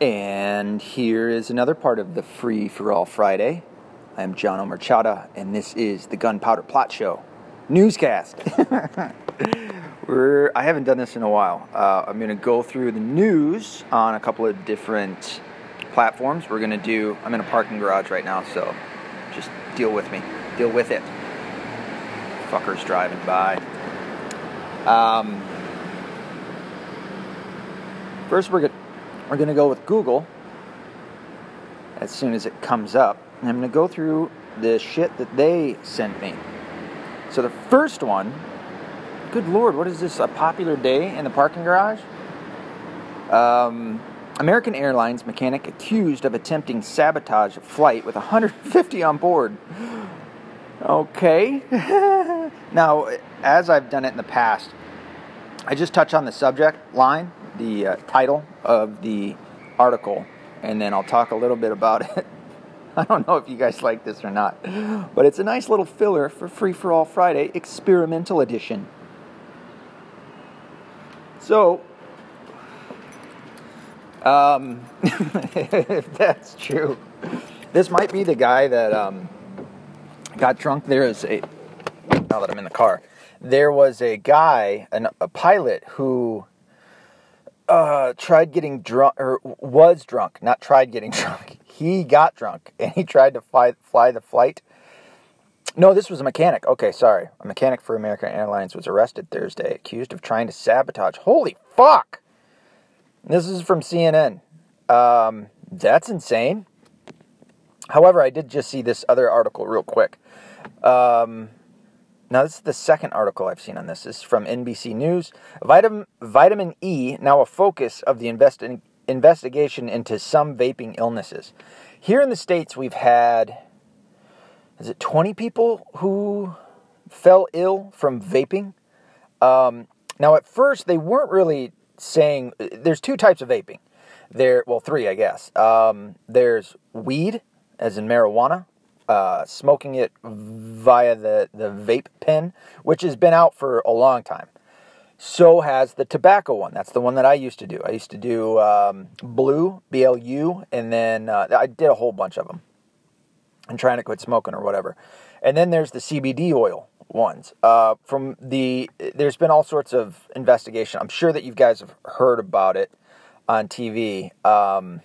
And here is another part of the Free for All Friday. I am John Omerchada, and this is the Gunpowder Plot Show newscast. We're, I haven't done this in a while. Uh, I'm going to go through the news on a couple of different platforms. We're going to do, I'm in a parking garage right now, so just deal with me. Deal with it. Fuckers driving by. Um, first, we're going we're going to go with Google as soon as it comes up. And I'm going to go through the shit that they sent me. So the first one, good lord, what is this? A popular day in the parking garage? Um, American Airlines mechanic accused of attempting sabotage a flight with 150 on board. Okay. now, as I've done it in the past, I just touch on the subject line the uh, title of the article, and then I'll talk a little bit about it. I don't know if you guys like this or not, but it's a nice little filler for Free for All Friday Experimental Edition. So, um, if that's true, this might be the guy that um, got drunk. There is a, now that I'm in the car, there was a guy, an, a pilot who uh, tried getting drunk, or was drunk, not tried getting drunk. He got drunk and he tried to fly, fly the flight. No, this was a mechanic. Okay, sorry. A mechanic for American Airlines was arrested Thursday, accused of trying to sabotage. Holy fuck! This is from CNN. Um, that's insane. However, I did just see this other article real quick. Um, now, this is the second article I've seen on this. This is from NBC News. Vitamin, vitamin E, now a focus of the investi- investigation into some vaping illnesses. Here in the States, we've had, is it 20 people who fell ill from vaping? Um, now, at first, they weren't really saying, there's two types of vaping. There, well, three, I guess. Um, there's weed, as in marijuana, uh, smoking it via the, the vape pen, which has been out for a long time. So has the tobacco one. That's the one that I used to do. I used to do um, blue, B L U, and then uh, I did a whole bunch of them. I'm trying to quit smoking or whatever. And then there's the CBD oil ones. Uh, from the there's been all sorts of investigation. I'm sure that you guys have heard about it on TV. Um,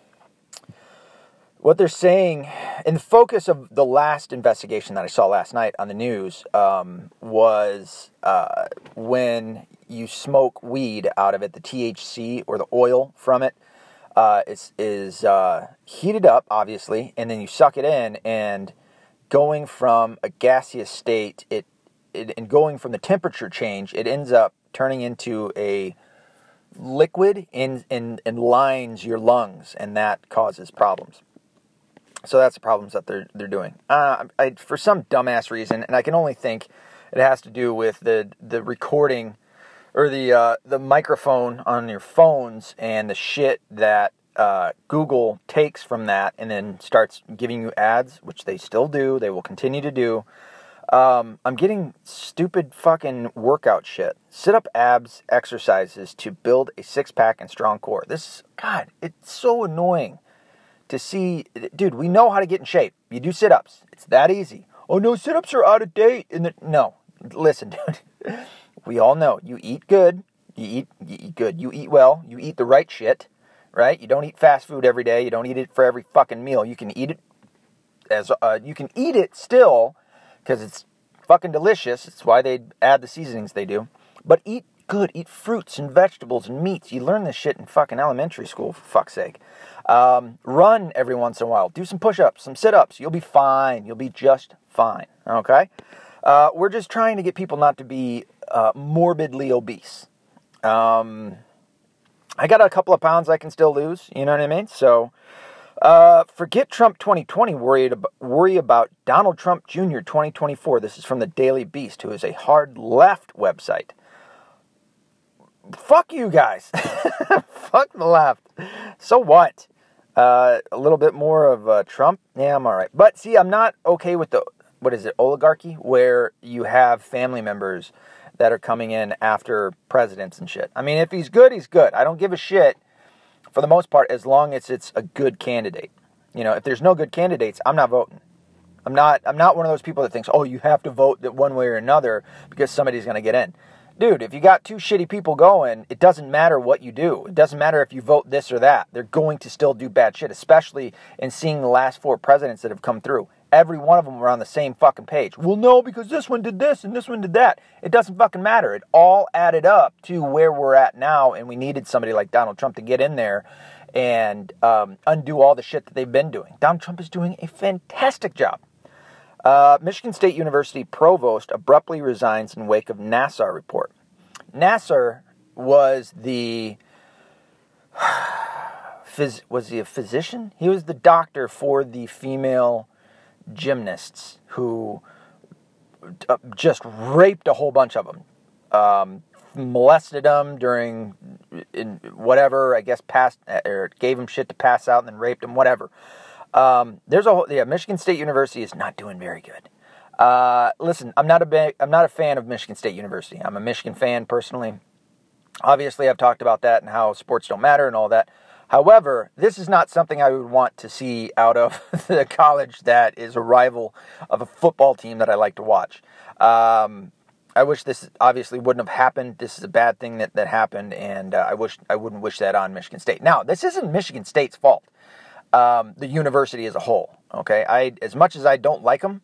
what they're saying in the focus of the last investigation that I saw last night on the news um, was uh, when you smoke weed out of it, the THC or the oil from it uh, is, is uh, heated up, obviously, and then you suck it in, and going from a gaseous state, it, it and going from the temperature change, it ends up turning into a liquid and, and, and lines your lungs, and that causes problems. So that's the problems that they're they're doing. Uh, I, for some dumbass reason, and I can only think it has to do with the the recording or the uh, the microphone on your phones and the shit that uh, Google takes from that and then starts giving you ads, which they still do. They will continue to do. Um, I'm getting stupid fucking workout shit. Sit up abs exercises to build a six pack and strong core. This, God, it's so annoying to see, dude, we know how to get in shape. You do sit ups, it's that easy. Oh no, sit ups are out of date. And the, no, listen, dude, we all know you eat good, you eat, you eat good, you eat well, you eat the right shit, right? You don't eat fast food every day. You don't eat it for every fucking meal. You can eat it as uh, you can eat it still because it's fucking delicious. It's why they add the seasonings they do. But eat good. Eat fruits and vegetables and meats. You learn this shit in fucking elementary school, for fuck's sake. Um, run every once in a while. Do some push ups, some sit ups. You'll be fine. You'll be just fine. Okay? Uh, we're just trying to get people not to be uh, morbidly obese. Um, I got a couple of pounds I can still lose. You know what I mean? So. Uh, forget Trump 2020. Worried worry about Donald Trump Jr. 2024. This is from the Daily Beast, who is a hard left website fuck you guys. fuck the left. So what? Uh, a little bit more of uh, Trump. Yeah, I'm all right. But see, I'm not okay with the what is it oligarchy, where you have family members that are coming in after presidents and shit. I mean, if he's good, he's good. I don't give a shit for the most part, as long as it's a good candidate. You know, if there's no good candidates, I'm not voting. I'm not. I'm not one of those people that thinks, oh, you have to vote that one way or another because somebody's going to get in. Dude, if you got two shitty people going, it doesn't matter what you do. It doesn't matter if you vote this or that. They're going to still do bad shit, especially in seeing the last four presidents that have come through. Every one of them were on the same fucking page. Well, no, because this one did this and this one did that. It doesn't fucking matter. It all added up to where we're at now, and we needed somebody like Donald Trump to get in there and um, undo all the shit that they've been doing. Donald Trump is doing a fantastic job. Uh, Michigan State University provost abruptly resigns in wake of Nassar report. Nassar was the phys, was he a physician? He was the doctor for the female gymnasts who uh, just raped a whole bunch of them, um, molested them during in whatever I guess passed or gave them shit to pass out and then raped them, whatever. Um, there's a whole, yeah, Michigan State University is not doing very good. Uh, listen, I'm not a big, I'm not a fan of Michigan State University. I'm a Michigan fan personally. Obviously, I've talked about that and how sports don't matter and all that. However, this is not something I would want to see out of the college that is a rival of a football team that I like to watch. Um, I wish this obviously wouldn't have happened. This is a bad thing that, that happened, and uh, I wish I wouldn't wish that on Michigan State. Now, this isn't Michigan State's fault um, the university as a whole. Okay, I as much as I don't like them,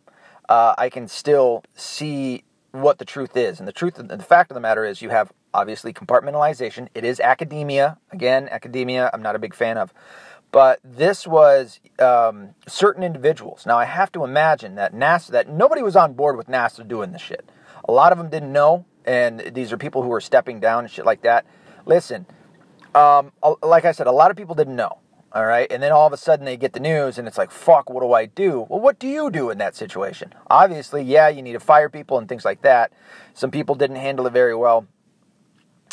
uh, I can still see what the truth is, and the truth, the fact of the matter is, you have obviously compartmentalization. It is academia. Again, academia. I'm not a big fan of. But this was um, certain individuals. Now I have to imagine that Nassar, that nobody was on board with Nassar doing this shit. A lot of them didn't know, and these are people who are stepping down and shit like that. Listen, um, like I said, a lot of people didn't know. All right. And then all of a sudden they get the news and it's like, fuck, what do I do? Well, what do you do in that situation? Obviously, yeah, you need to fire people and things like that. Some people didn't handle it very well.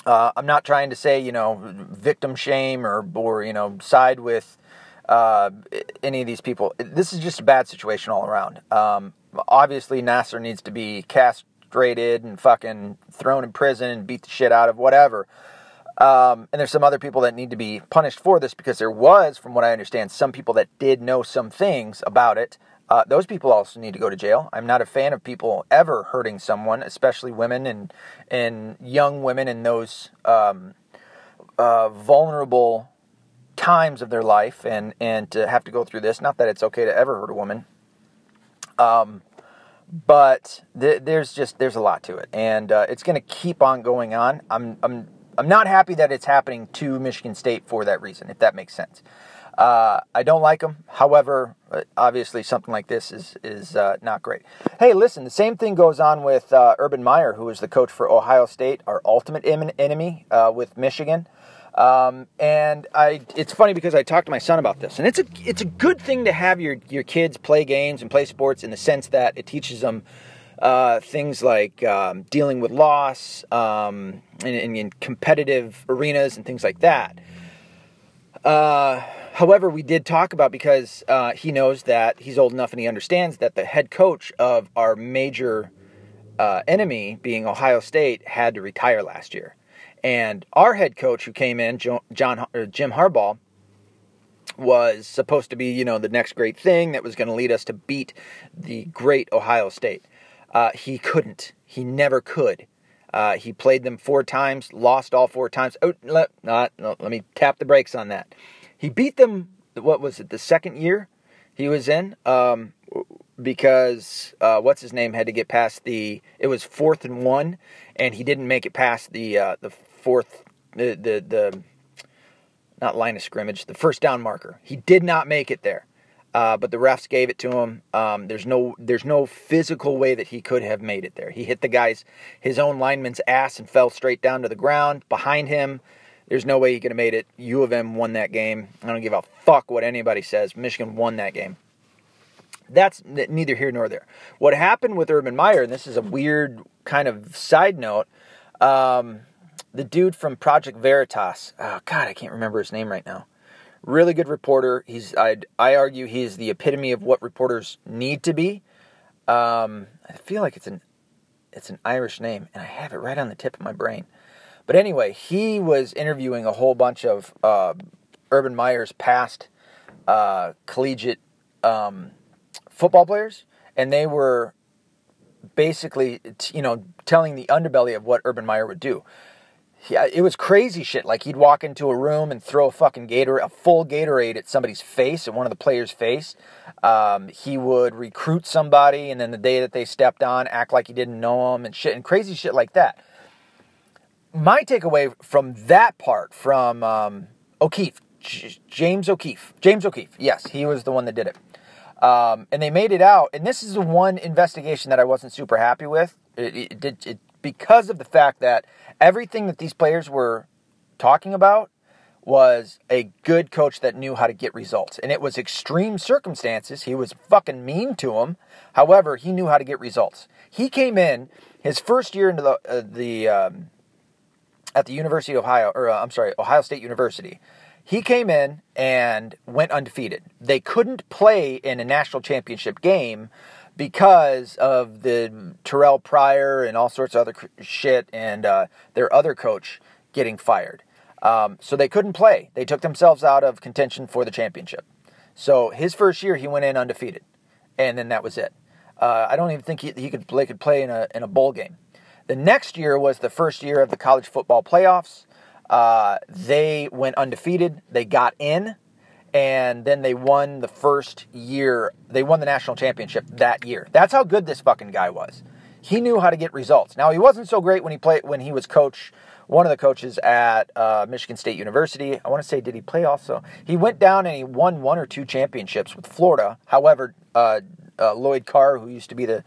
Uh, I'm not trying to say, you know, victim shame or, or you know, side with uh, any of these people. This is just a bad situation all around. Um, obviously, Nassar needs to be castrated and fucking thrown in prison and beat the shit out of whatever. Um, and there's some other people that need to be punished for this because there was, from what I understand, some people that did know some things about it. Uh, those people also need to go to jail. I'm not a fan of people ever hurting someone, especially women and and young women in those um, uh, vulnerable times of their life, and and to have to go through this. Not that it's okay to ever hurt a woman, um, but th- there's just there's a lot to it, and uh, it's going to keep on going on. I'm I'm I'm not happy that it's happening to Michigan State for that reason, if that makes sense. Uh, I don't like them. However, uh, obviously something like this is is uh, not great. Hey, listen, the same thing goes on with uh, Urban Meyer, who is the coach for Ohio State, our ultimate enemy uh, with Michigan. Um, and I, it's funny because I talked to my son about this, and it's a it's a good thing to have your your kids play games and play sports in the sense that it teaches them uh, things like um, dealing with loss um, in, in, competitive arenas and things like that. Uh, however, we did talk about because uh, he knows that he's old enough and he understands that the head coach of our major uh, enemy, being Ohio State, had to retire last year. And our head coach, who came in, John Jim Harbaugh, was supposed to be, you know, the next great thing that was going to lead us to beat the great Ohio State. Uh, he couldn't. He never could. Uh, he played them four times, lost all four times. Oh, let, no, let me tap the brakes on that. He beat them, what was it, the second year he was in? Um, because, uh, what's his name, had to get past the, it was fourth and one, and he didn't make it past the, uh, the fourth, the, the, the, not line of scrimmage, the first down marker. He did not make it there uh, but the refs gave it to him. Um, there's no there's no physical way that he could have made it there. He hit the guy's his own lineman's ass and fell straight down to the ground behind him. There's no way he could have made it. U of M won that game. I don't give a fuck what anybody says. Michigan won that game. That's neither here nor there. What happened with Urban Meyer, and this is a weird kind of side note. Um, the dude from Project Veritas. Oh God, I can't remember his name right now really good reporter. He's i I argue he's the epitome of what reporters need to be. Um, I feel like it's an it's an Irish name, and I have it right on the tip of my brain. But anyway, he was interviewing a whole bunch of uh, Urban Meyer's past uh, collegiate um, football players, and they were basically, you know, telling the underbelly of what Urban Meyer would do. Yeah, it was crazy shit. Like he'd walk into a room and throw a fucking Gator, a full Gatorade at somebody's face, at one of the players' face. Um, he would recruit somebody, and then the day that they stepped on, act like he didn't know them and shit, and crazy shit like that. My takeaway from that part, from um, O'Keefe, J- James O'Keefe, James O'Keefe, yes, he was the one that did it. Um, and they made it out, and this is the one investigation that I wasn't super happy with. It, it, it, it because of the fact that everything that these players were talking about was a good coach that knew how to get results. And it was extreme circumstances. He was fucking mean to them. However, he knew how to get results. He came in his first year into the uh, the um, at the University of Ohio, or uh, I'm sorry, Ohio State University. He came in and went undefeated. They couldn't play in a national championship game because of the Terrelle Pryor and all sorts of other shit and uh, their other coach getting fired. Um, so they couldn't play. They took themselves out of contention for the championship. So his first year, he went in undefeated, and then that was it. Uh, I don't even think he, he could play, could play in a in a bowl game. The next year was the first year of the college football playoffs. Uh, they went undefeated. They got in and then they won the first year. They won the national championship that year. That's how good this fucking guy was. He knew how to get results. Now he wasn't so great when he played when he was coach, one of the coaches at uh, Michigan State University. I want to say, did he play also? He went down and he won one or two championships with Florida. However, uh, uh, Lloyd Carr, who used to be the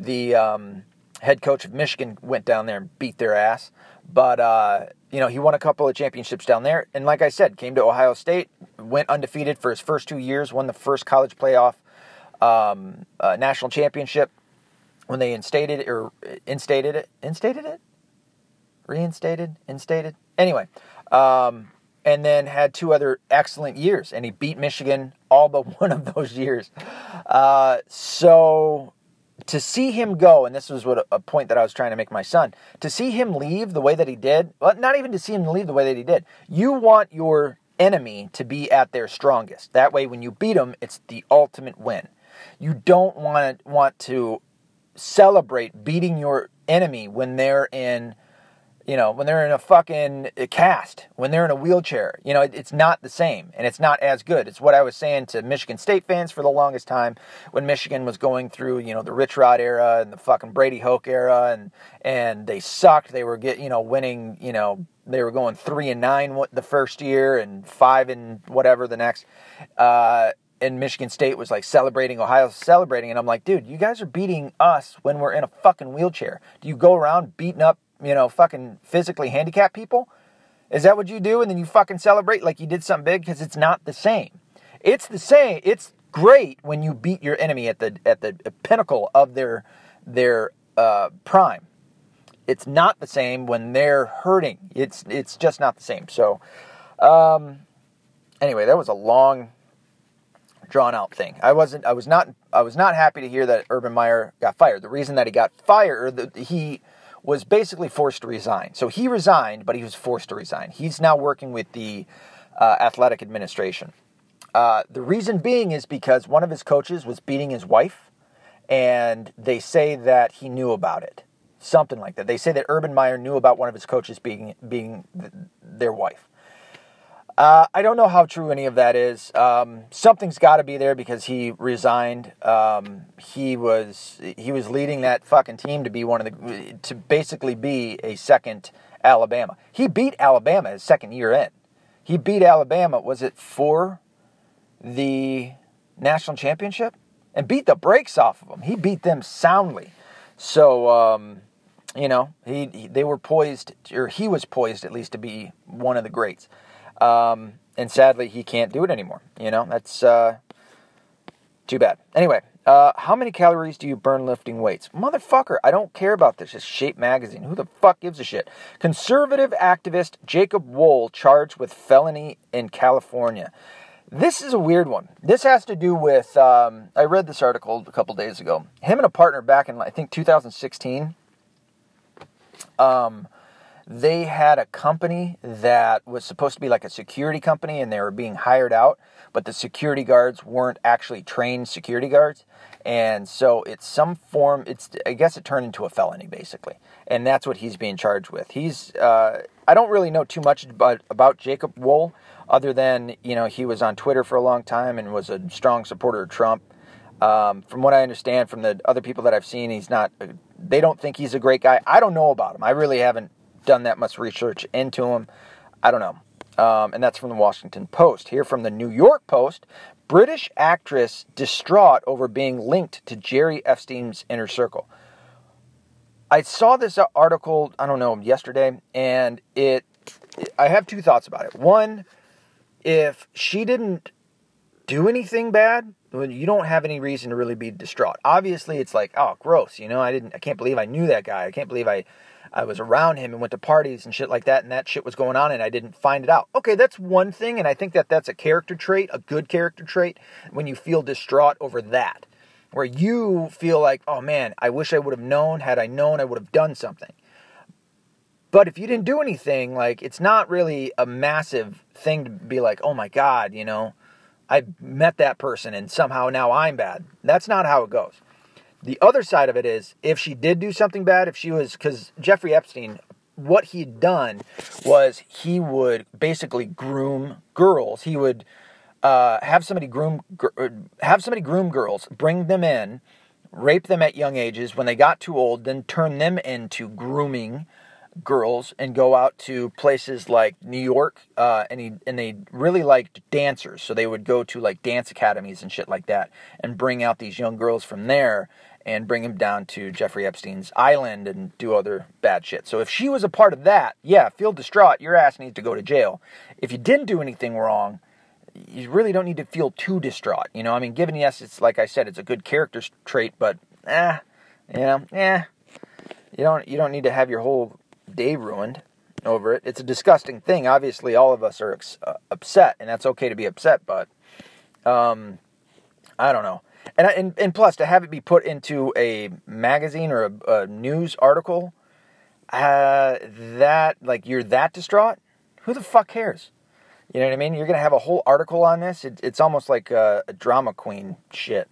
the um, head coach of Michigan, went down there and beat their ass. But uh, you know, he won a couple of championships down there, and like I said, came to Ohio State, went undefeated for his first two years, won the first college playoff um, uh, national championship when they instated it, or instated it, instated it, reinstated, instated. Anyway, um, and then had two other excellent years, and he beat Michigan all but one of those years. Uh, so to see him go, and this was what a, point that I was trying to make my son, to see him leave the way that he did, well, not even to see him leave the way that he did. You want your enemy to be at their strongest. That way, when you beat them, it's the ultimate win. You don't want want to celebrate beating your enemy when they're in you know, when they're in a fucking cast, when they're in a wheelchair, you know, it's not the same and it's not as good. It's what I was saying to Michigan State fans for the longest time when Michigan was going through, you know, the Rich Rod era and the fucking Brady Hoke era and and they sucked. They were get, you know, winning, you know, they were going 3 and 9 the first year and 5 and whatever the next. Uh and Michigan State was like celebrating, Ohio celebrating, and I'm like, dude, you guys are beating us when we're in a fucking wheelchair. Do you go around beating up you know, fucking physically handicapped people? Is that what you do? And then you fucking celebrate like you did something big? Because it's not the same. It's the same. It's great when you beat your enemy at the at the pinnacle of their their uh, prime. It's not the same when they're hurting. It's it's just not the same. So, um, anyway, that was a long, drawn out thing. I wasn't. I was not. I was not happy to hear that Urban Meyer got fired. The reason that he got fired, he was basically forced to resign. So he resigned, but he was forced to resign. He's now working with the uh, athletic administration. Uh, the reason being is because one of his coaches was beating his wife, and they say that he knew about it. Something like that. They say that Urban Meyer knew about one of his coaches being being their wife. Uh, I don't know how true any of that is. Um, something's got to be there because he resigned. Um, he was he was leading that fucking team to be one of the to basically be a second Alabama. He beat Alabama his second year in. He beat Alabama. Was it for the national championship? And beat the brakes off of them. He beat them soundly. So um, you know he, he they were poised, or he was poised at least to be one of the greats. Um, and sadly, he can't do it anymore. You know, that's uh, too bad. Anyway, uh, how many calories do you burn lifting weights? Motherfucker, I don't care about this. It's Shape Magazine. Who the fuck gives a shit? Conservative activist Jacob Wohl charged with felony in California. This is a weird one. This has to do with. Um, I read this article a couple days ago. Him and a partner back in, I think, 2016. Um, they had a company that was supposed to be like a security company and they were being hired out, but the security guards weren't actually trained security guards. And so it's some form, it's, I guess it turned into a felony basically. And that's what he's being charged with. He's, uh, I don't really know too much about, about Jacob Wohl other than, you know, he was on Twitter for a long time and was a strong supporter of Trump. Um, from what I understand from the other people that I've seen, he's not, they don't think he's a great guy. I don't know about him. I really haven't done that much research into him. I don't know. Um, and that's from the Washington Post. Here from the New York Post British actress distraught over being linked to Jerry Epstein's inner circle. I saw this article, I don't know, yesterday, and it, I have two thoughts about it. One, if she didn't do anything bad, you don't have any reason to really be distraught. Obviously, it's like, oh, gross, you know, I didn't, I can't believe I knew that guy. I can't believe I I was around him and went to parties and shit like that, and that shit was going on, and I didn't find it out. Okay, that's one thing, and I think that that's a character trait, a good character trait, when you feel distraught over that, where you feel like, oh man, I wish I would have known. Had I known, I would have done something. But if you didn't do anything, like, it's not really a massive thing to be like, oh my God, you know, I met that person and somehow now I'm bad. That's not how it goes. The other side of it is if she did do something bad, if she was, because Jeffrey Epstein, what he'd done was he would basically groom girls. He would uh, have somebody groom uh, have somebody groom girls, bring them in, rape them at young ages. When they got too old, then turn them into grooming girls and go out to places like New York, uh, and he and they really liked dancers, so they would go to like dance academies and shit like that, and bring out these young girls from there and bring them down to Jeffrey Epstein's island and do other bad shit. So if she was a part of that, yeah, feel distraught. Your ass needs to go to jail. If you didn't do anything wrong, you really don't need to feel too distraught. You know, I mean, given yes, it's like I said, it's a good character trait, but eh, you know, eh, you don't you don't need to have your whole day ruined over it. It's a disgusting thing. Obviously, all of us are ex- uh, upset, and that's okay to be upset. But um, I don't know. And, and and plus to have it be put into a magazine or a, a news article, uh, that like you're that distraught. Who the fuck cares? You know what I mean? You're gonna have a whole article on this. It, it's almost like a, a, drama queen shit.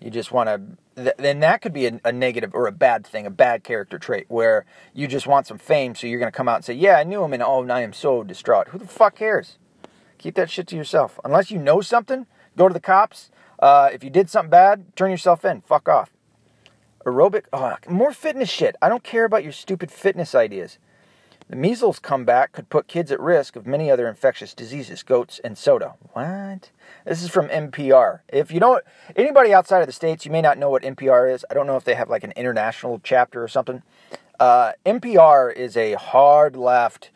You just want to. Then that could be a, a, negative or a bad thing, a bad character trait, where you just want some fame, so you're gonna come out and say, "Yeah, I knew him," and oh, I am so distraught. Who the fuck cares? Keep that shit to yourself. Unless you know something, go to the cops uh, if you did something bad, turn yourself in. Fuck off. Aerobic, oh, more fitness shit. I don't care about your stupid fitness ideas. The measles comeback could put kids at risk of many other infectious diseases, goats and soda. What? This is from NPR. If you don't, anybody outside of the states, you may not know what NPR is. I don't know if they have like an international chapter or something. Uh, NPR is a hard left,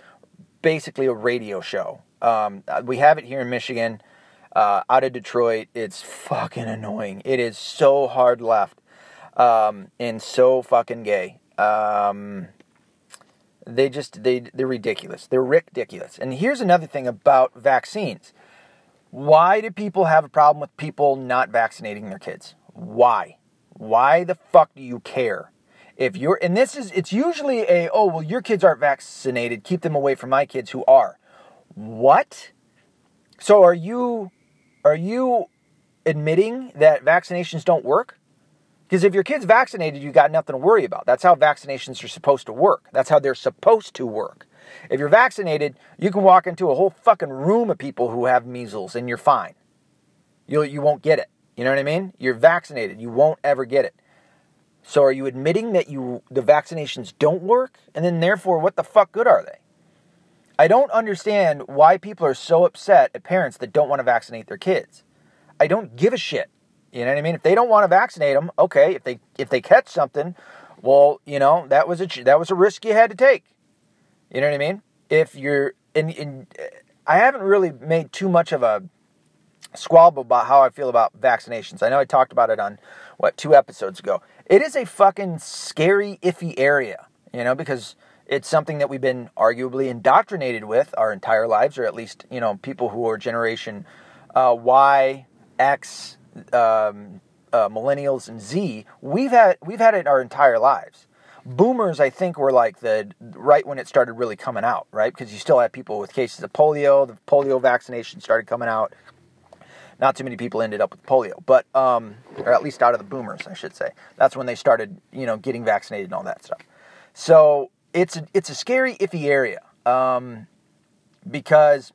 basically a radio show. Um, we have it here in Michigan uh, out of Detroit. It's fucking annoying. It is so hard left um, and so fucking gay. Um, they just they they're ridiculous. They're ridiculous. And here's another thing about vaccines. Why do people have a problem with people not vaccinating their kids? Why? Why the fuck do you care? If you're and this is it's usually a oh well your kids aren't vaccinated, keep them away from my kids who are. What? So are you are you admitting that vaccinations don't work? Because if your kid's vaccinated, you got nothing to worry about. That's how vaccinations are supposed to work. That's how they're supposed to work. If you're vaccinated, you can walk into a whole fucking room of people who have measles and you're fine. You you won't get it. You know what I mean? You're vaccinated. You won't ever get it. So are you admitting that you the vaccinations don't work? And then therefore what the fuck good are they? I don't understand why people are so upset at parents that don't want to vaccinate their kids. I don't give a shit. You know what I mean? If they don't want to vaccinate them, okay. If they if they catch something, well, you know that was a that was a risk you had to take. You know what I mean? If you're in, in I haven't really made too much of a squabble about how I feel about vaccinations. I know I talked about it on what two episodes ago. It is a fucking scary, iffy area, you know, because it's something that we've been arguably indoctrinated with our entire lives, or at least, you know, people who are generation uh, Y, X, um, uh, millennials, and Z. We've had we've had it our entire lives. Boomers, I think, were like the right when it started really coming out, right? Because you still had people with cases of polio. The polio vaccination started coming out. Not too many people ended up with polio, but um, or at least out of the boomers, I should say. That's when they started, you know, getting vaccinated and all that stuff. So it's a, it's a scary, iffy area um, because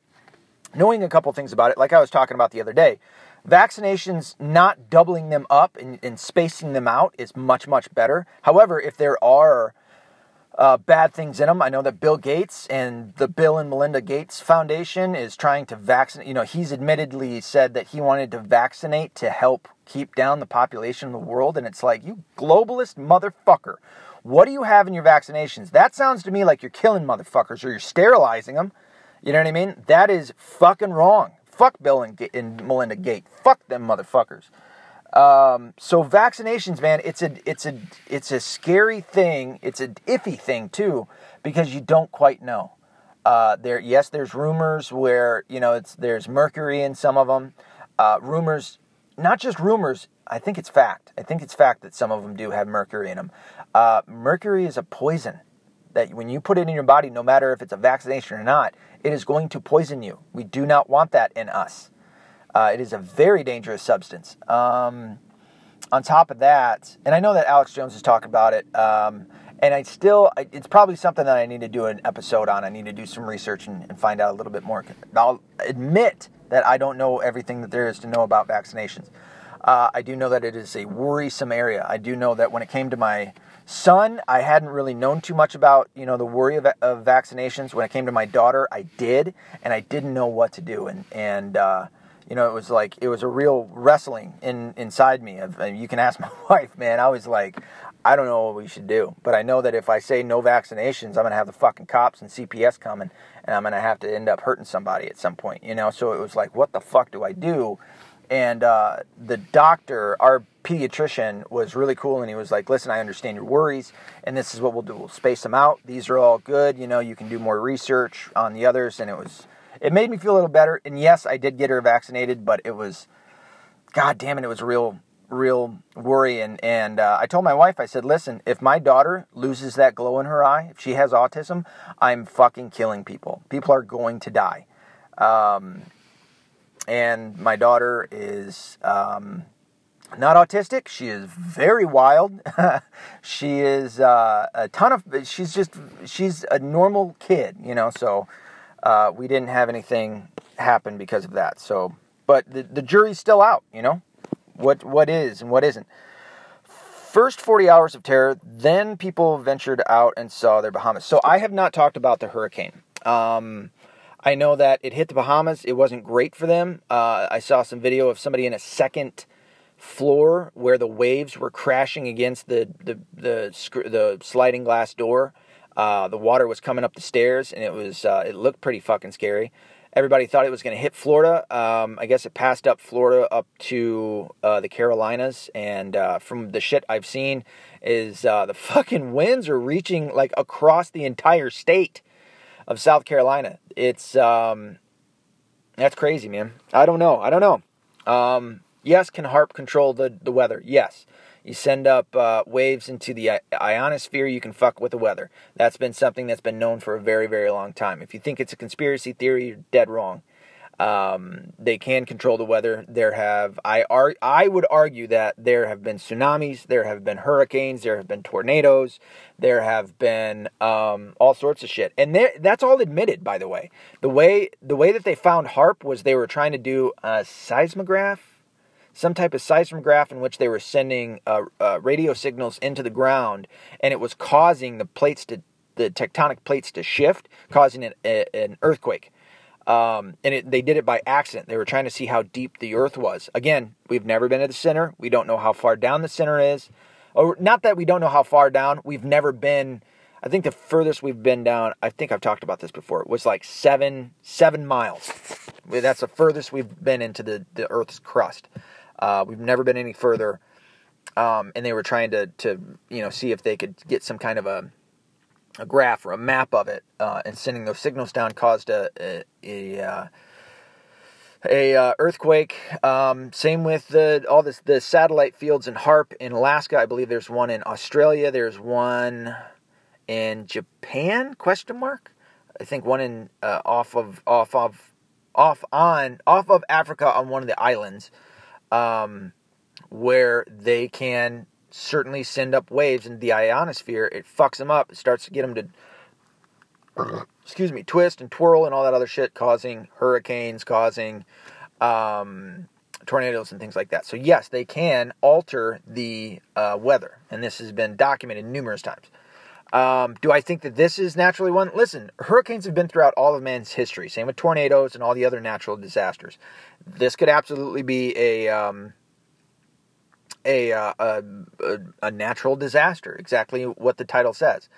knowing a couple things about it, like I was talking about the other day, vaccinations not doubling them up and, and spacing them out is much much better. However, if there are uh, bad things in them. I know that Bill Gates and the Bill and Melinda Gates Foundation is trying to vaccinate. You know, he's admittedly said that he wanted to vaccinate to help keep down the population of the world. And it's like, you globalist motherfucker. What do you have in your vaccinations? That sounds to me like you're killing motherfuckers or you're sterilizing them. You know what I mean? That is fucking wrong. Fuck Bill and, and Melinda Gates. Fuck them motherfuckers. Um, so vaccinations, man, it's a it's a it's a scary thing. It's an iffy thing too because you don't quite know. Uh, there, yes, there's rumors where you know it's there's mercury in some of them. Uh, rumors, not just rumors. I think it's fact. I think it's fact that some of them do have mercury in them. Uh, mercury is a poison that when you put it in your body, no matter if it's a vaccination or not, it is going to poison you. We do not want that in us. Uh, it is a very dangerous substance. Um, on top of that, and I know that Alex Jones has talked about it, um, and I still, it's probably something that I need to do an episode on. I need to do some research and, and find out a little bit more. I'll admit that I don't know everything that there is to know about vaccinations. Uh, I do know that it is a worrisome area. I do know that when it came to my son, I hadn't really known too much about you know the worry of, of vaccinations. When it came to my daughter, I did, and I didn't know what to do. And and uh, you know, it was like it was a real wrestling in inside me. You can ask my wife, man. I was like, I don't know what we should do, but I know that if I say no vaccinations, I'm gonna have the fucking cops and CPS coming, and I'm gonna have to end up hurting somebody at some point. You know, so it was like, what the fuck do I do? And uh, the doctor, our pediatrician, was really cool, and he was like, "Listen, I understand your worries, and this is what we'll do. We'll space them out. These are all good. You know, you can do more research on the others." And it was it made me feel a little better. And yes, I did get her vaccinated, but it was, god damn it, it was real, real worry. And and uh, I told my wife, I said, listen, if my daughter loses that glow in her eye, if she has autism, I'm fucking killing people. People are going to die. Um, and my daughter is. Um, not autistic. She is very wild. she is uh, a ton of. She's just. She's a normal kid, you know. So uh, we didn't have anything happen because of that. So, but the, the jury's still out, you know, what what is and what isn't. First 40 hours of terror, then people ventured out and saw their Bahamas. So I have not talked about the hurricane. Um, I know that it hit the Bahamas. It wasn't great for them. Uh, I saw some video of somebody in a second floor where the waves were crashing against the the the, the sliding glass door uh, the water was coming up the stairs, and it was uh, it looked pretty fucking scary. Everybody thought it was going to hit Florida. Um, I guess it passed up Florida up to uh, the Carolinas, and uh, from the shit I've seen, is uh, the fucking winds are reaching like across the entire state of South Carolina. It's um, that's crazy, man. I don't know. I don't know. Um, yes, can HAARP control the the weather? Yes. You send up uh, waves into the ionosphere, you can fuck with the weather. That's been something that's been known for a very, very long time. If you think it's a conspiracy theory, you're dead wrong. Um, they can control the weather. There have I ar- I would argue that there have been tsunamis, there have been hurricanes, there have been tornadoes, there have been um, all sorts of shit, and that's all admitted. By the way, the way the way that they found HAARP was they were trying to do a seismograph some type of seismograph in which they were sending uh, uh, radio signals into the ground, and it was causing the plates to the tectonic plates to shift, causing an, an earthquake. Um, and it, they did it by accident. They were trying to see how deep the Earth was. Again, we've never been at the center. We don't know how far down the center is. Or not that we don't know how far down. We've never been. I think the furthest we've been down. I think I've talked about this before. It Was like seven seven miles. That's the furthest we've been into the the Earth's crust. Uh, we've never been any further, um, and they were trying to to you know see if they could get some kind of a a graph or a map of it, uh, and sending those signals down caused a a, a, uh, a uh, earthquake. Um, same with the all this the satellite fields in HAARP in Alaska. I believe there's one in Australia. There's one in Japan? Question mark. I think one in uh, off of off of off on off of Africa on one of the islands, um, where they can certainly send up waves into the ionosphere. It fucks them up. It starts to get them to excuse me twist and twirl and all that other shit, causing hurricanes, causing um, tornadoes and things like that. So yes, they can alter the uh, weather, and this has been documented numerous times. Um, do I think that this is naturally one? Listen, hurricanes have been throughout all of man's history. Same with tornadoes and all the other natural disasters. This could absolutely be a um, a, uh, a, a natural disaster. Exactly what the title says.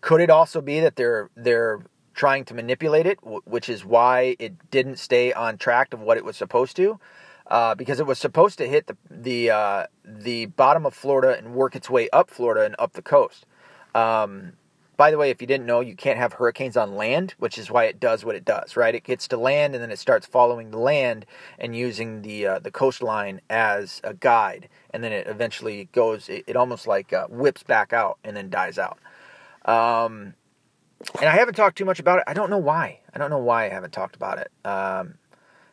Could it also be that they're they're trying to manipulate it, which is why it didn't stay on track of what it was supposed to? Uh, because it was supposed to hit the the uh, the bottom of Florida and work its way up Florida and up the coast. Um, by the way, if you didn't know, you can't have hurricanes on land, which is why it does what it does, right? It gets to land and then it starts following the land and using the uh, the coastline as a guide, and then it eventually goes. It, it almost like uh, whips back out and then dies out. Um, and I haven't talked too much about it. I don't know why. I don't know why I haven't talked about it. Um,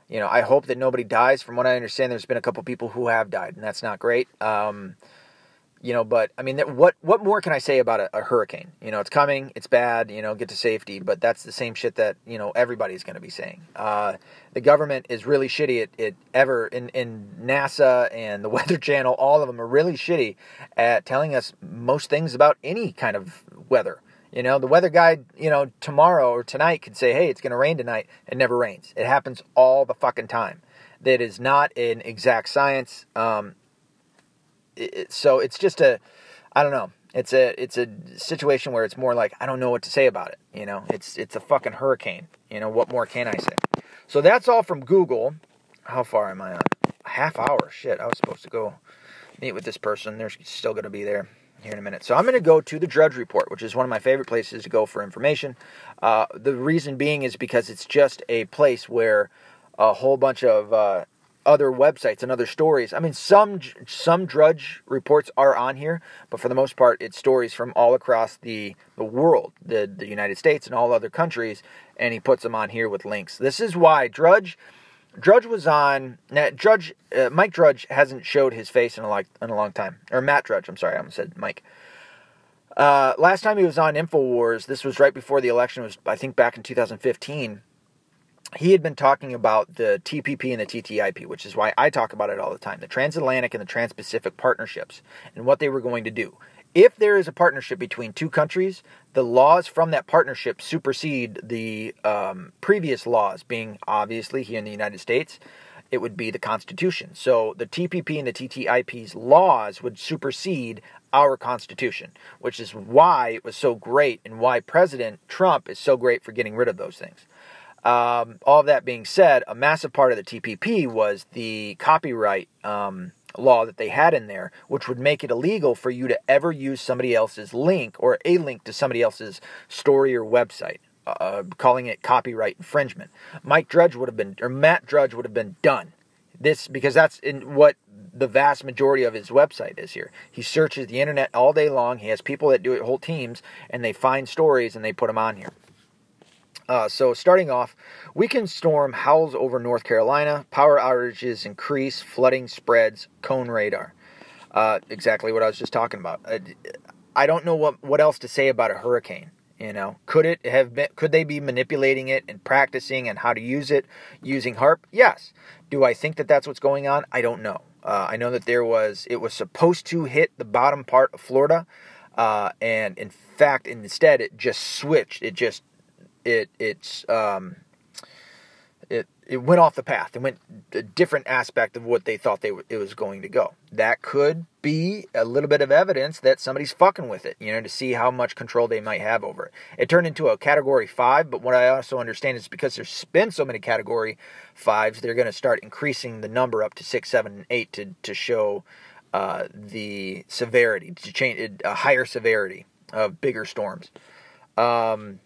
you know, I hope that nobody dies. From what I understand, there's been a couple people who have died, and that's not great. Um, you know, but I mean, what what more can I say about a, a, hurricane? You know, it's coming, it's bad. You know, get to safety, but that's the same shit that you know everybody's going to be saying. Uh, the government is really shitty at it. Ever in in NASA and the Weather Channel, all of them are really shitty at telling us most things about any kind of weather. You know, the weather guy, you know, tomorrow or tonight could say, "Hey, it's going to rain tonight." It never rains. It happens all the fucking time. That is not an exact science. Um, it, so it's just a, I don't know. It's a it's a situation where it's more like I don't know what to say about it. You know, it's it's a fucking hurricane. You know, what more can I say? So that's all from Google. How far am I on? A half hour. Shit, I was supposed to go meet with this person. They're still going to be there here in a minute. So I'm going to go to the Drudge Report, which is one of my favorite places to go for information. Uh, the reason being is because it's just a place where a whole bunch of uh, other websites and other stories. I mean, some some Drudge reports are on here, but for the most part, it's stories from all across the the world, the the United States and all other countries, and he puts them on here with links. This is why Drudge. Drudge was on. Drudge, uh, Mike Drudge hasn't showed his face in a like in a long time. Or Matt Drudge, I'm sorry, I almost said Mike. Uh, last time he was on Infowars, this was right before the election. Was I think back in 2015 he had been talking about the TPP and the TTIP, which is why I talk about it all the time the transatlantic and the trans Pacific partnerships and what they were going to do. If there is a partnership between two countries, the laws from that partnership supersede the um, previous laws, being obviously here in the United States, it would be the Constitution. So the TPP and the TTIP's laws would supersede our Constitution, which is why it was so great and why President Trump is so great for getting rid of those things. Um, all of that being said, a massive part of the TPP was the copyright um, law that they had in there, which would make it illegal for you to ever use somebody else's link or a link to somebody else's story or website. Uh, calling it copyright infringement. Mike Drudge would have been, or Matt Drudge would have been done. This because that's in what the vast majority of his website is here. He searches the internet all day long. He has people that do it, whole teams, and they find stories and they put them on here. Uh, so, starting off, weekend storm howls over North Carolina. Power outages increase, flooding spreads, cone radar. Uh, exactly what I was just talking about. I, I don't know what, what else to say about a hurricane. You know, could it have been? Could they be manipulating it and practicing and how to use it using HAARP? Yes. Do I think that that's what's going on? I don't know. Uh, I know that there was. It was supposed to hit the bottom part of Florida, uh, and in fact, instead, it just switched. It just it it's um, it it went off the path. It went a different aspect of what they thought they it was going to go. That could be a little bit of evidence that somebody's fucking with it, you know, to see how much control they might have over it. It turned into a category five, but what I also understand is because there's been so many category fives, they're going to start increasing the number up to six, seven, and eight to to show uh, the severity to change a higher severity of bigger storms. Um,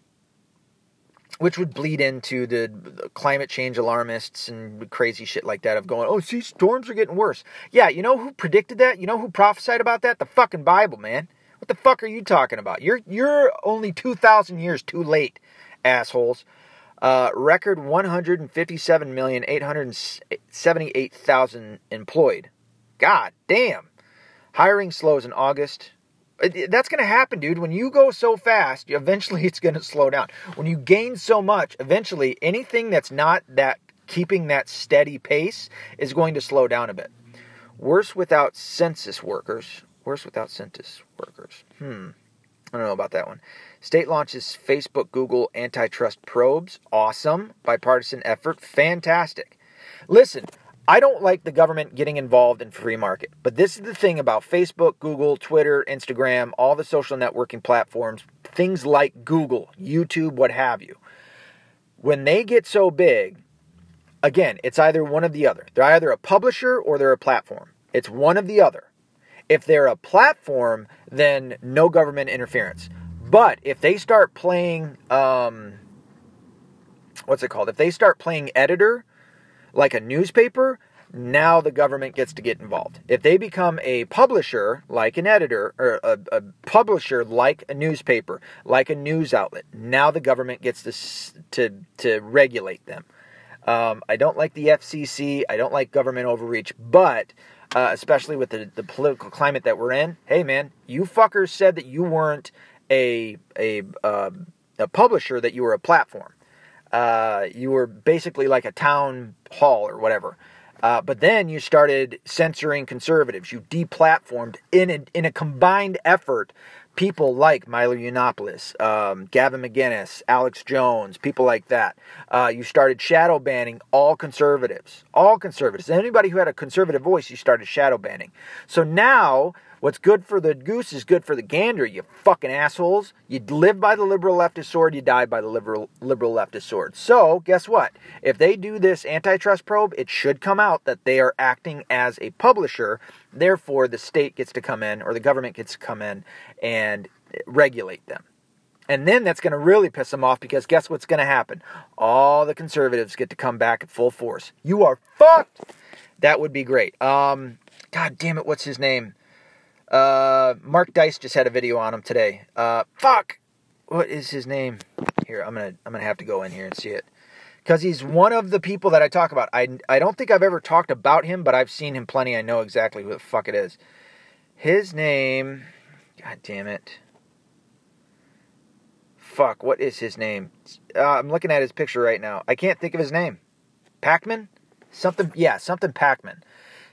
which would bleed into the climate change alarmists and crazy shit like that of going, oh, see, storms are getting worse. Yeah, you know who predicted that? You know who prophesied about that? The fucking Bible, man. What the fuck are you talking about? You're you're only two thousand years too late, assholes. Uh, record one hundred and fifty-seven million eight hundred seventy-eight thousand employed. God damn. Hiring slows in August. That's going to happen, dude. When you go so fast, eventually it's going to slow down. When you gain so much, eventually anything that's not that keeping that steady pace is going to slow down a bit. Worse without census workers. Worse without census workers. Hmm. I don't know about that one. State launches Facebook Google antitrust probes. Awesome. Bipartisan effort. Fantastic. Listen, I don't like the government getting involved in free market. But this is the thing about Facebook, Google, Twitter, Instagram, all the social networking platforms, things like Google, YouTube, what have you. When they get so big, again, it's either one of the other. They're either a publisher or they're a platform. It's one of the other. If they're a platform, then no government interference. But if they start playing, um, what's it called? If they start playing editor, like a newspaper, now the government gets to get involved. If they become a publisher, like an editor, or a, a, publisher like a newspaper, like a news outlet, now the government gets to to to regulate them. Um, I don't like the FCC. I don't like government overreach, but uh, especially with the, the political climate that we're in, hey man, you fuckers said that you weren't a a uh, a publisher, that you were a platform. Uh, you were basically like a town hall or whatever. Uh, but then you started censoring conservatives. You deplatformed in a, in a combined effort people like Milo Yiannopoulos, um, Gavin McInnes, Alex Jones, people like that. Uh, you started shadow banning all conservatives, all conservatives. Anybody who had a conservative voice, you started shadow banning. So now What's good for the goose is good for the gander, you fucking assholes. You live by the liberal leftist sword, you die by the liberal liberal leftist sword. So, guess what? If they do this antitrust probe, it should come out that they are acting as a publisher. Therefore, the state gets to come in or the government gets to come in and regulate them. And then that's going to really piss them off because guess what's going to happen? All the conservatives get to come back at full force. You are fucked. That would be great. Um, God damn it, what's his name? Uh, Mark Dice just had a video on him today. Uh, fuck, what is his name? Here, I'm gonna I'm gonna have to go in here and see it because he's one of the people that I talk about. I I don't think I've ever talked about him, but I've seen him plenty. I know exactly who the fuck it is. His name, god damn it. Fuck, what is his name? Uh, I'm looking at his picture right now. I can't think of his name. Pakman? Something, yeah, something Pakman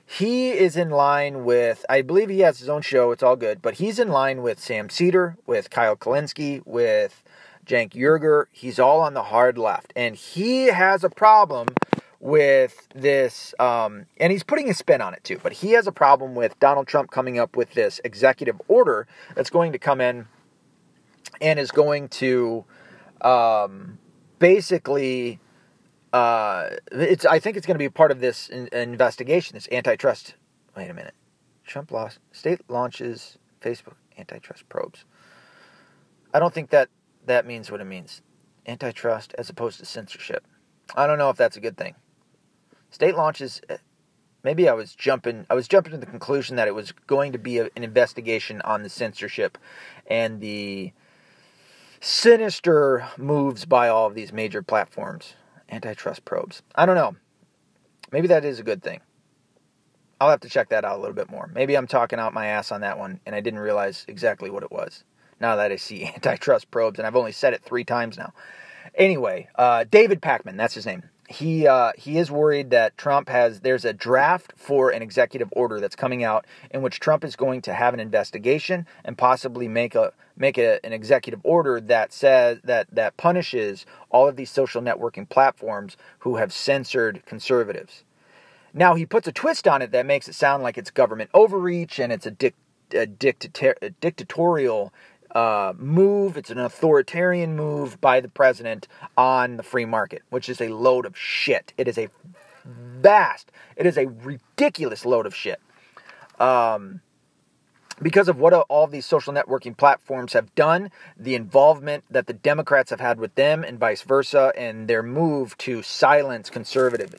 he is in line with, I believe he has his own show, it's all good, but he's in line with Sam Seder, with Kyle Kulinski, with Cenk Uygur. He's all on the hard left. And he has a problem with this, um, and he's putting a spin on it too, but he has a problem with Donald Trump coming up with this executive order that's going to come in and is going to um, basically uh, it's I think it's going to be part of this in, investigation, this antitrust. Wait a minute, Trump lost. State launches Facebook antitrust probes. I don't think that that means what it means. Antitrust as opposed to censorship. I don't know if that's a good thing. State launches. Maybe I was jumping. I was jumping to the conclusion that it was going to be a, an investigation on the censorship and the sinister moves by all of these major platforms antitrust probes. I don't know. Maybe that is a good thing. I'll have to check that out a little bit more. Maybe I'm talking out my ass on that one and I didn't realize exactly what it was. Now that I see antitrust probes, and I've only said it three times now. Anyway, uh, David Pakman, that's his name he uh, he is worried that Trump has there's a draft for an executive order that's coming out in which Trump is going to have an investigation and possibly make a make a, an executive order that says that that punishes all of these social networking platforms who have censored conservatives. Now he puts a twist on it that makes it sound like it's government overreach and it's a, dic- a, dictator- a dictatorial uh, move. It's an authoritarian move by the president on the free market, which is a load of shit. It is a vast, it is a ridiculous load of shit. Um, because of what all these social networking platforms have done, the involvement that the Democrats have had with them, and vice versa, and their move to silence conservative